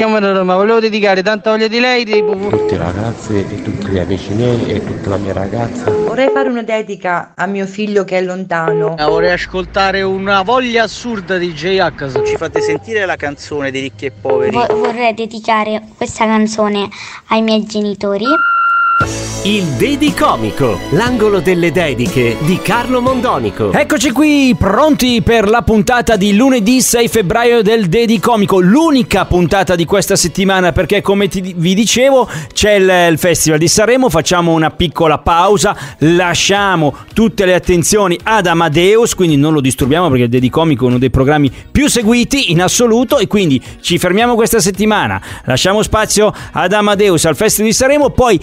chiamo da Roma, volevo dedicare tanta voglia di lei. Tipo... Tutti i ragazzi e tutti gli amici miei e tutta la mia ragazza. Vorrei fare una dedica a mio figlio che è lontano. Ah, vorrei ascoltare una voglia assurda di J-H. Ci fate sentire la canzone dei ricchi e poveri? Vo- vorrei dedicare questa canzone ai miei genitori. Il Dedicomico, l'angolo delle dediche di Carlo Mondonico. Eccoci qui, pronti per la puntata di lunedì 6 febbraio del Dedicomico, l'unica puntata di questa settimana perché come ti- vi dicevo c'è il, il Festival di Sanremo, facciamo una piccola pausa, lasciamo tutte le attenzioni ad Amadeus, quindi non lo disturbiamo perché il Dedicomico è uno dei programmi più seguiti in assoluto e quindi ci fermiamo questa settimana, lasciamo spazio ad Amadeus al Festival di Sanremo, poi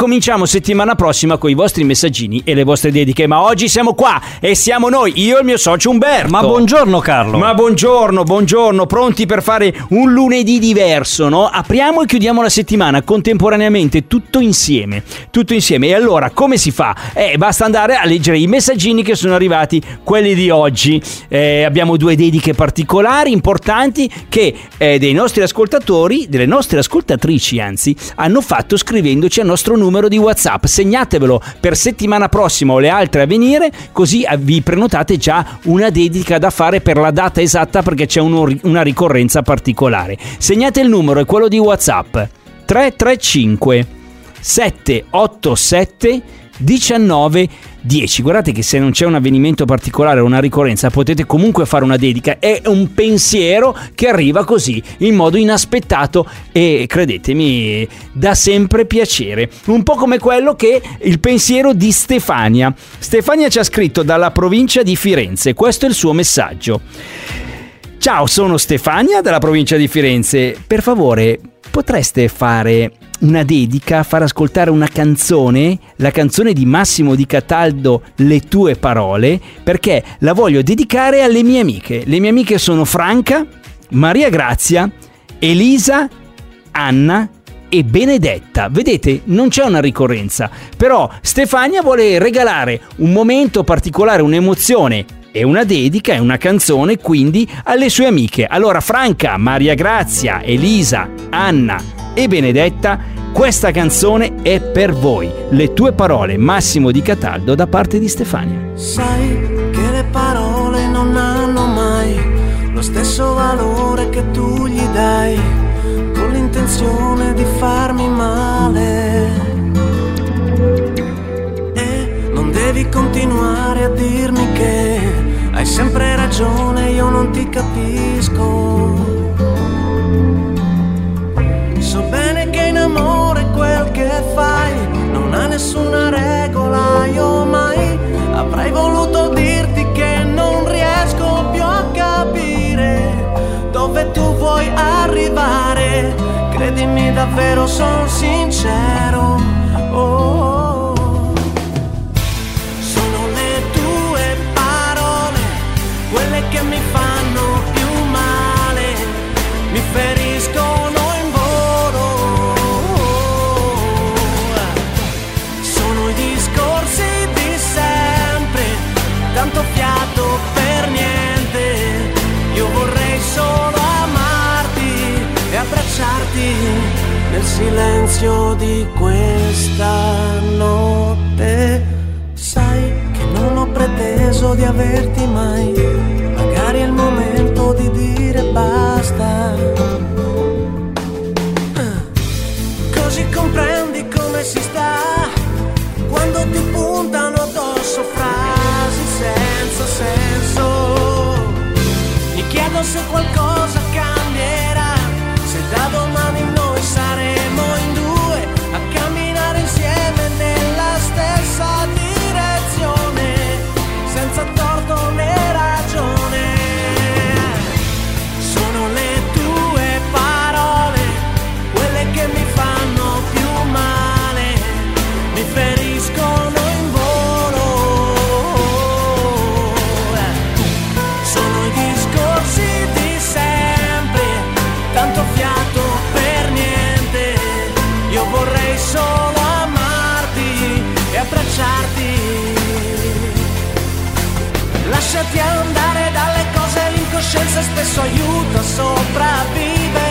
ricominciamo settimana prossima con i vostri messaggini e le vostre dediche, ma oggi siamo qua e siamo noi, io e il mio socio Umberto. Ma buongiorno Carlo. Ma buongiorno, buongiorno, pronti per fare un lunedì diverso, no? Apriamo e chiudiamo la settimana contemporaneamente, tutto insieme, tutto insieme. E allora, come si fa? Eh, basta andare a leggere i messaggini che sono arrivati, quelli di oggi. Eh, abbiamo due dediche particolari, importanti, che eh, dei nostri ascoltatori, delle nostre ascoltatrici anzi, hanno fatto scrivendoci al nostro numero di WhatsApp. Segnatevelo per settimana prossima o le altre a venire, così vi prenotate già una dedica da fare per la data esatta perché c'è una ricorrenza particolare. Segnate il numero, è quello di WhatsApp 335 787 19 10. Guardate che se non c'è un avvenimento particolare o una ricorrenza potete comunque fare una dedica. È un pensiero che arriva così in modo inaspettato e credetemi dà sempre piacere. Un po' come quello che il pensiero di Stefania. Stefania ci ha scritto dalla provincia di Firenze. Questo è il suo messaggio. Ciao, sono Stefania dalla provincia di Firenze. Per favore, potreste fare una dedica, far ascoltare una canzone, la canzone di Massimo Di Cataldo, Le tue parole, perché la voglio dedicare alle mie amiche. Le mie amiche sono Franca, Maria Grazia, Elisa, Anna e Benedetta. Vedete, non c'è una ricorrenza, però Stefania vuole regalare un momento particolare, un'emozione e una dedica e una canzone quindi alle sue amiche. Allora Franca, Maria Grazia, Elisa, Anna e Benedetta, questa canzone è per voi. Le tue parole, Massimo Di Cataldo da parte di Stefania. Sai che le parole non hanno mai lo stesso valore che tu gli dai, con l'intenzione di farmi male. E non devi continuare a dirmi che hai sempre ragione, io non ti capisco. Vuoi arrivare. Credimi davvero, sono sincero. Oh, oh. Silenzio di questa notte. Sai che non ho preteso di averti mai, magari è il momento di dire basta. Così comprendi come si sta quando ti puntano addosso frasi senza senso. Mi chiedo se qualcosa cambierà, se da domani Lasciati andare dalle cose, l'incoscienza spesso aiuta a sopravvivere.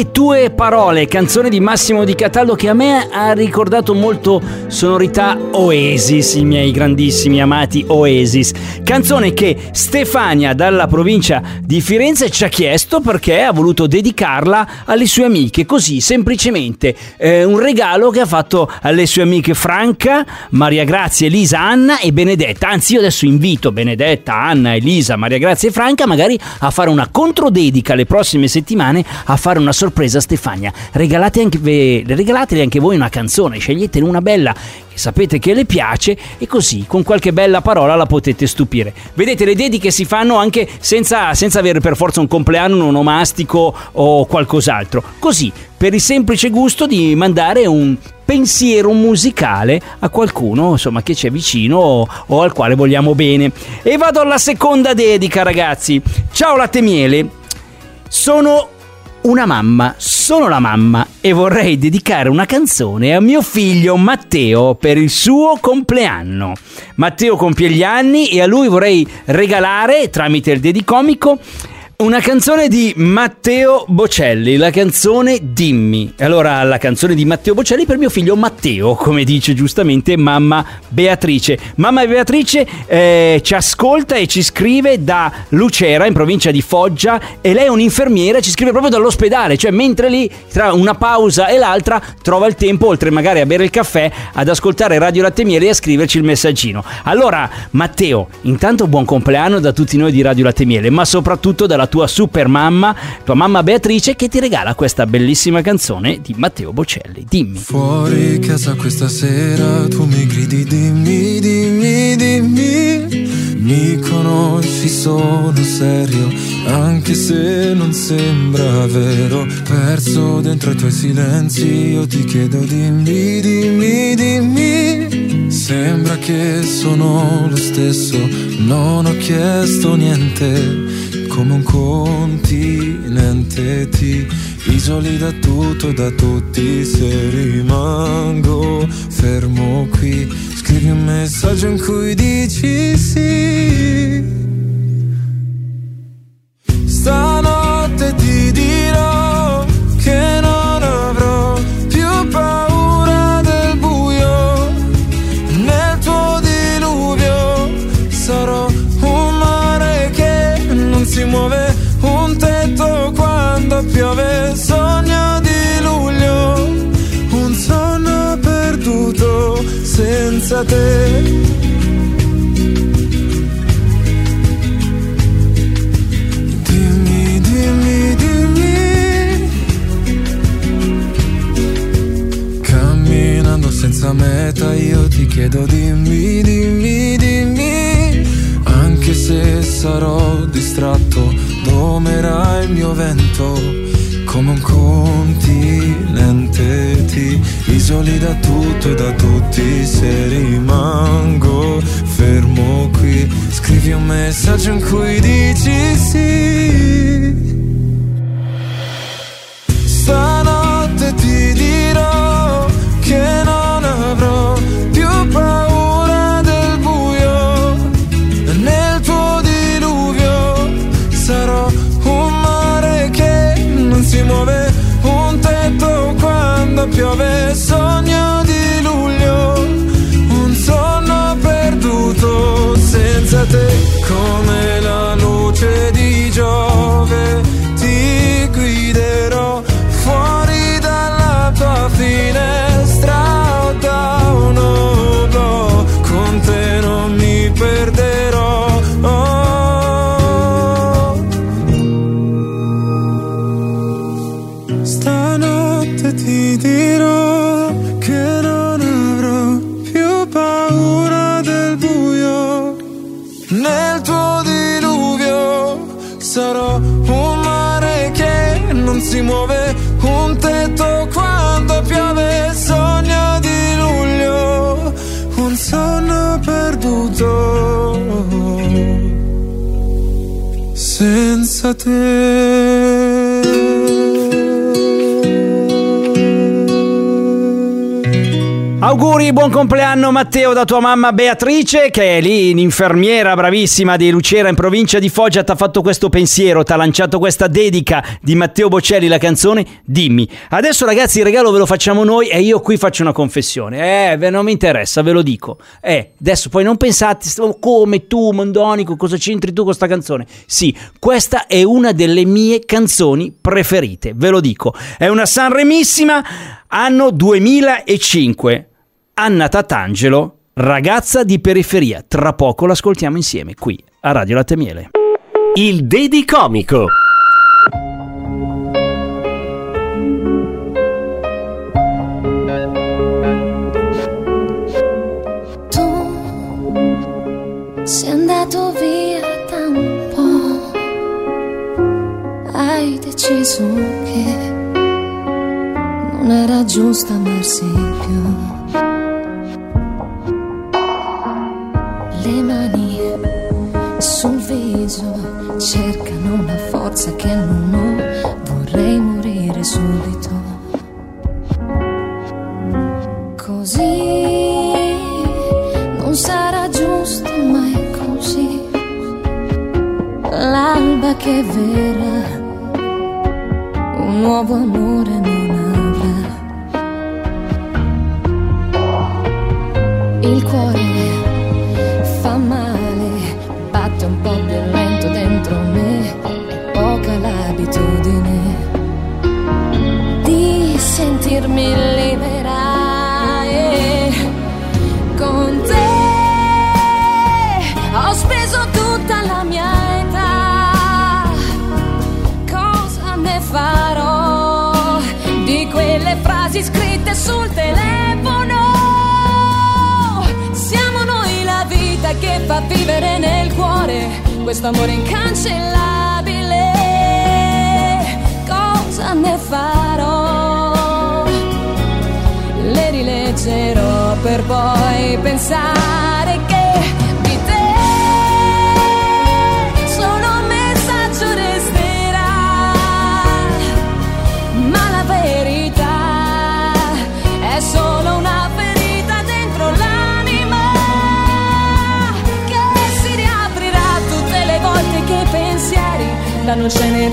Le tue parole, canzone di Massimo Di Cataldo che a me ha ricordato molto sonorità Oasis, i miei grandissimi amati Oasis. Canzone che Stefania dalla provincia di Firenze ci ha chiesto perché ha voluto dedicarla alle sue amiche, così semplicemente eh, un regalo che ha fatto alle sue amiche Franca, Maria Grazia, Elisa, Anna e Benedetta. Anzi, io adesso invito Benedetta, Anna, Elisa, Maria Grazia e Franca magari a fare una controdedica le prossime settimane a fare una sorpresa a Stefania. Regalate anche, regalatele anche voi una canzone, sceglietene una bella che sapete che le piace e così con qualche bella parola la potete stupire. Vedete, le dediche si fanno anche senza, senza avere per forza un compleanno, un onomastico o qualcos'altro. Così, per il semplice gusto di mandare un pensiero musicale a qualcuno insomma che ci è vicino o, o al quale vogliamo bene e vado alla seconda dedica ragazzi ciao latte miele sono una mamma, sono la mamma e vorrei dedicare una canzone a mio figlio Matteo per il suo compleanno. Matteo compie gli anni e a lui vorrei regalare tramite il dedicomico una canzone di Matteo Bocelli, la canzone Dimmi. Allora, la canzone di Matteo Bocelli per mio figlio Matteo, come dice giustamente mamma Beatrice. Mamma Beatrice eh, ci ascolta e ci scrive da Lucera, in provincia di Foggia, e lei è un'infermiera, ci scrive proprio dall'ospedale, cioè mentre lì, tra una pausa e l'altra, trova il tempo, oltre magari a bere il caffè, ad ascoltare Radio Latte Miele e a scriverci il messaggino. Allora, Matteo, intanto buon compleanno da tutti noi di Radio Latte Miele, ma soprattutto dalla tua super mamma, tua mamma Beatrice, che ti regala questa bellissima canzone di Matteo Bocelli. Dimmi. Fuori casa questa sera tu mi gridi dimmi, dimmi, dimmi Mi conosci, sono serio Anche se non sembra vero Perso dentro i tuoi silenzi Io ti chiedo dimmi, dimmi, dimmi Sembra che sono lo stesso Non ho chiesto niente come un continente ti isoli da tutto e da tutti se rimango fermo qui. Scrivi un messaggio in cui dici sì. Stanotte ti dirò senza te. Dimmi dimmi dimmi. Camminando senza meta io ti chiedo dimmi dimmi dimmi. Anche se sarò distratto domerà il mio vento come un continente ti isoli da tutto e da tutti se rimango fermo qui scrivi un messaggio in cui dici sì quando piove sogno di luglio un sonno perduto senza te come la senza Auguri, buon compleanno Matteo da tua mamma Beatrice che è lì, un'infermiera bravissima di Lucera in provincia di Foggia, ti ha fatto questo pensiero, ti ha lanciato questa dedica di Matteo Bocelli, la canzone Dimmi. Adesso ragazzi il regalo ve lo facciamo noi e io qui faccio una confessione. Eh, non mi interessa, ve lo dico. Eh, adesso poi non pensate st- come tu, Mondonico, cosa c'entri tu con sta canzone? Sì, questa è una delle mie canzoni preferite, ve lo dico. È una Sanremissima, anno 2005. Anna Tatangelo, ragazza di periferia. Tra poco l'ascoltiamo insieme qui a Radio Latte Miele. Il Dedicomico. Tu sei andato via da un po', hai deciso che non era giusto amarsi più. Che verrà, un nuovo amore non avrà. Il cuore fa male, batte un po' più lento dentro me, è poca l'abitudine di sentirmi libera fa vivere nel cuore questo amore incancellabile. Cosa ne farò? Le rileggerò per poi pensare che danno scene.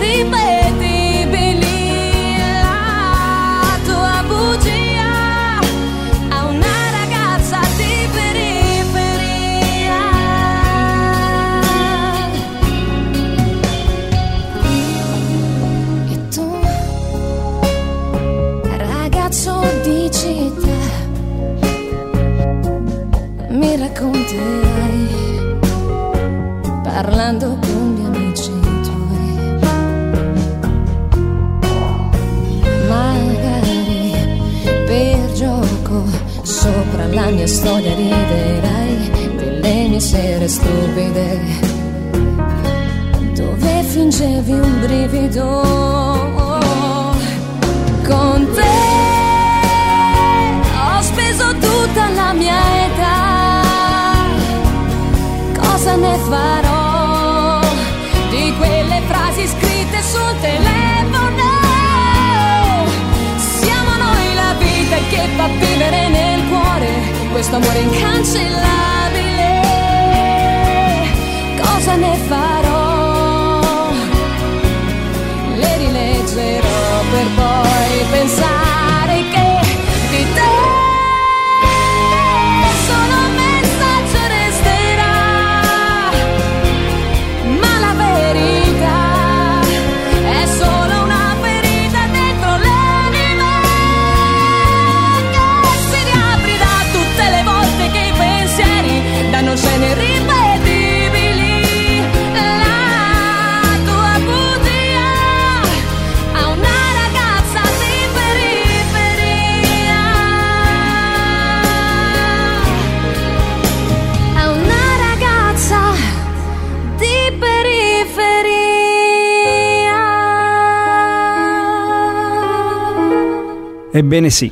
La tua bugia a una ragazza di periferia. E tu, ragazzo di mi racconterai parlando con gli amici sopra la mia storia riderai delle mie sere stupide dove fingevi un brivido. Con te ho speso tutta la mia età cosa ne farò di quelle frasi scritte sul telefono? Siamo noi la vita che fa vivere nel questo amore incancellabile. Cosa ne farò? Le rileggerò per poi pensare Ebbene sì,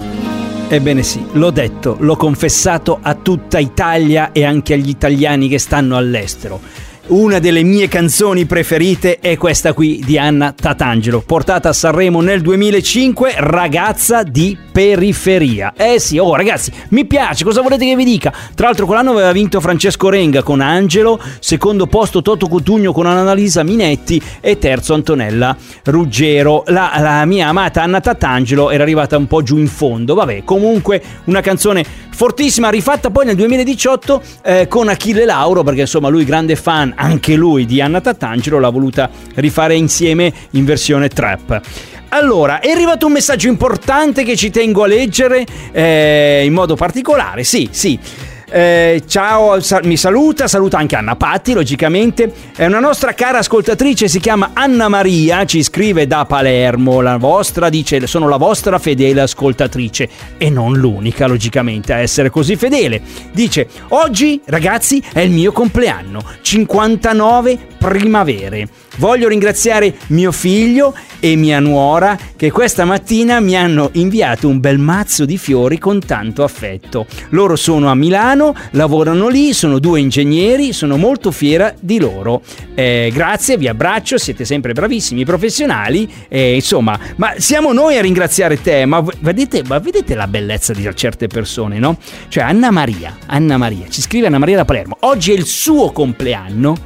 ebbene sì, l'ho detto, l'ho confessato a tutta Italia e anche agli italiani che stanno all'estero. Una delle mie canzoni preferite è questa qui di Anna Tatangelo, portata a Sanremo nel 2005, Ragazza di periferia. Eh sì, oh ragazzi, mi piace, cosa volete che vi dica? Tra l'altro quell'anno aveva vinto Francesco Renga con Angelo, secondo posto Toto Cotugno con Annalisa Minetti e terzo Antonella Ruggero. La, la mia amata Anna Tatangelo era arrivata un po' giù in fondo, vabbè, comunque una canzone fortissima, rifatta poi nel 2018 eh, con Achille Lauro, perché insomma lui grande fan, anche lui di Anna Tatangelo, l'ha voluta rifare insieme in versione trap. Allora, è arrivato un messaggio importante che ci tengo a leggere eh, in modo particolare. Sì, sì. Eh, ciao, sa- mi saluta, saluta anche Anna Patti, logicamente. È una nostra cara ascoltatrice, si chiama Anna Maria, ci scrive da Palermo. La vostra dice: Sono la vostra fedele ascoltatrice e non l'unica, logicamente, a essere così fedele. Dice: Oggi, ragazzi, è il mio compleanno, 59 primavere. Voglio ringraziare mio figlio e mia nuora che questa mattina mi hanno inviato un bel mazzo di fiori con tanto affetto. Loro sono a Milano, lavorano lì, sono due ingegneri, sono molto fiera di loro. Eh, grazie, vi abbraccio, siete sempre bravissimi professionali. Eh, insomma, ma siamo noi a ringraziare te, ma vedete, ma vedete la bellezza di certe persone, no? Cioè Anna Maria, Anna Maria, ci scrive Anna Maria da Palermo, oggi è il suo compleanno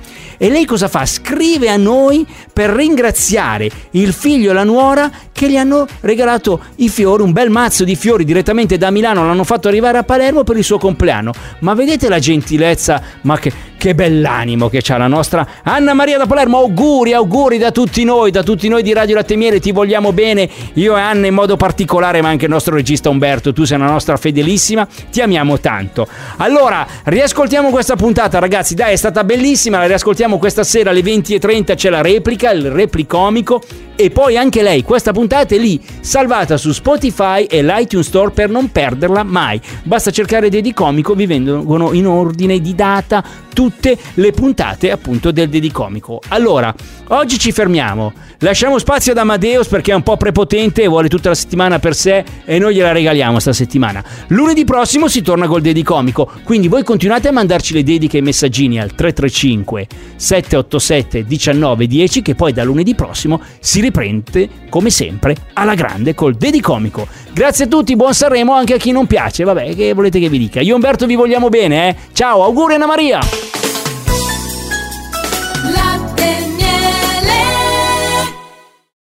e lei cosa fa? Scrive a noi per ringraziare il figlio e la nuora che gli hanno regalato i fiori, un bel mazzo di fiori direttamente da Milano, l'hanno fatto arrivare a Palermo per il suo compleanno. Ma vedete la gentilezza, ma che, che bell'animo che c'ha la nostra Anna Maria da Palermo. Auguri, auguri da tutti noi, da tutti noi di Radio Latte Miele, ti vogliamo bene, io e Anna in modo particolare, ma anche il nostro regista Umberto, tu sei una nostra fedelissima, ti amiamo tanto. Allora, riascoltiamo questa puntata ragazzi, dai è stata bellissima, la riascoltiamo questa sera alle 20.30, c'è la replica, il replicomico e poi anche lei, questa puntata è lì, salvata su Spotify e l'iTunes Store per non perderla mai. Basta cercare Dedicomico, vi vengono in ordine di data tutte le puntate appunto del Dedicomico. Allora, oggi ci fermiamo, lasciamo spazio ad Amadeus perché è un po' prepotente e vuole tutta la settimana per sé e noi gliela regaliamo sta settimana. Lunedì prossimo si torna col Dedicomico, quindi voi continuate a mandarci le dediche e i messaggini al 335 787 1910 che poi da lunedì prossimo si riprende come sempre alla grande col Dedicomico. Grazie a tutti, buon Sanremo anche a chi non piace, vabbè, che volete che vi dica? Io Umberto vi vogliamo bene, eh? Ciao, auguri Anna Maria!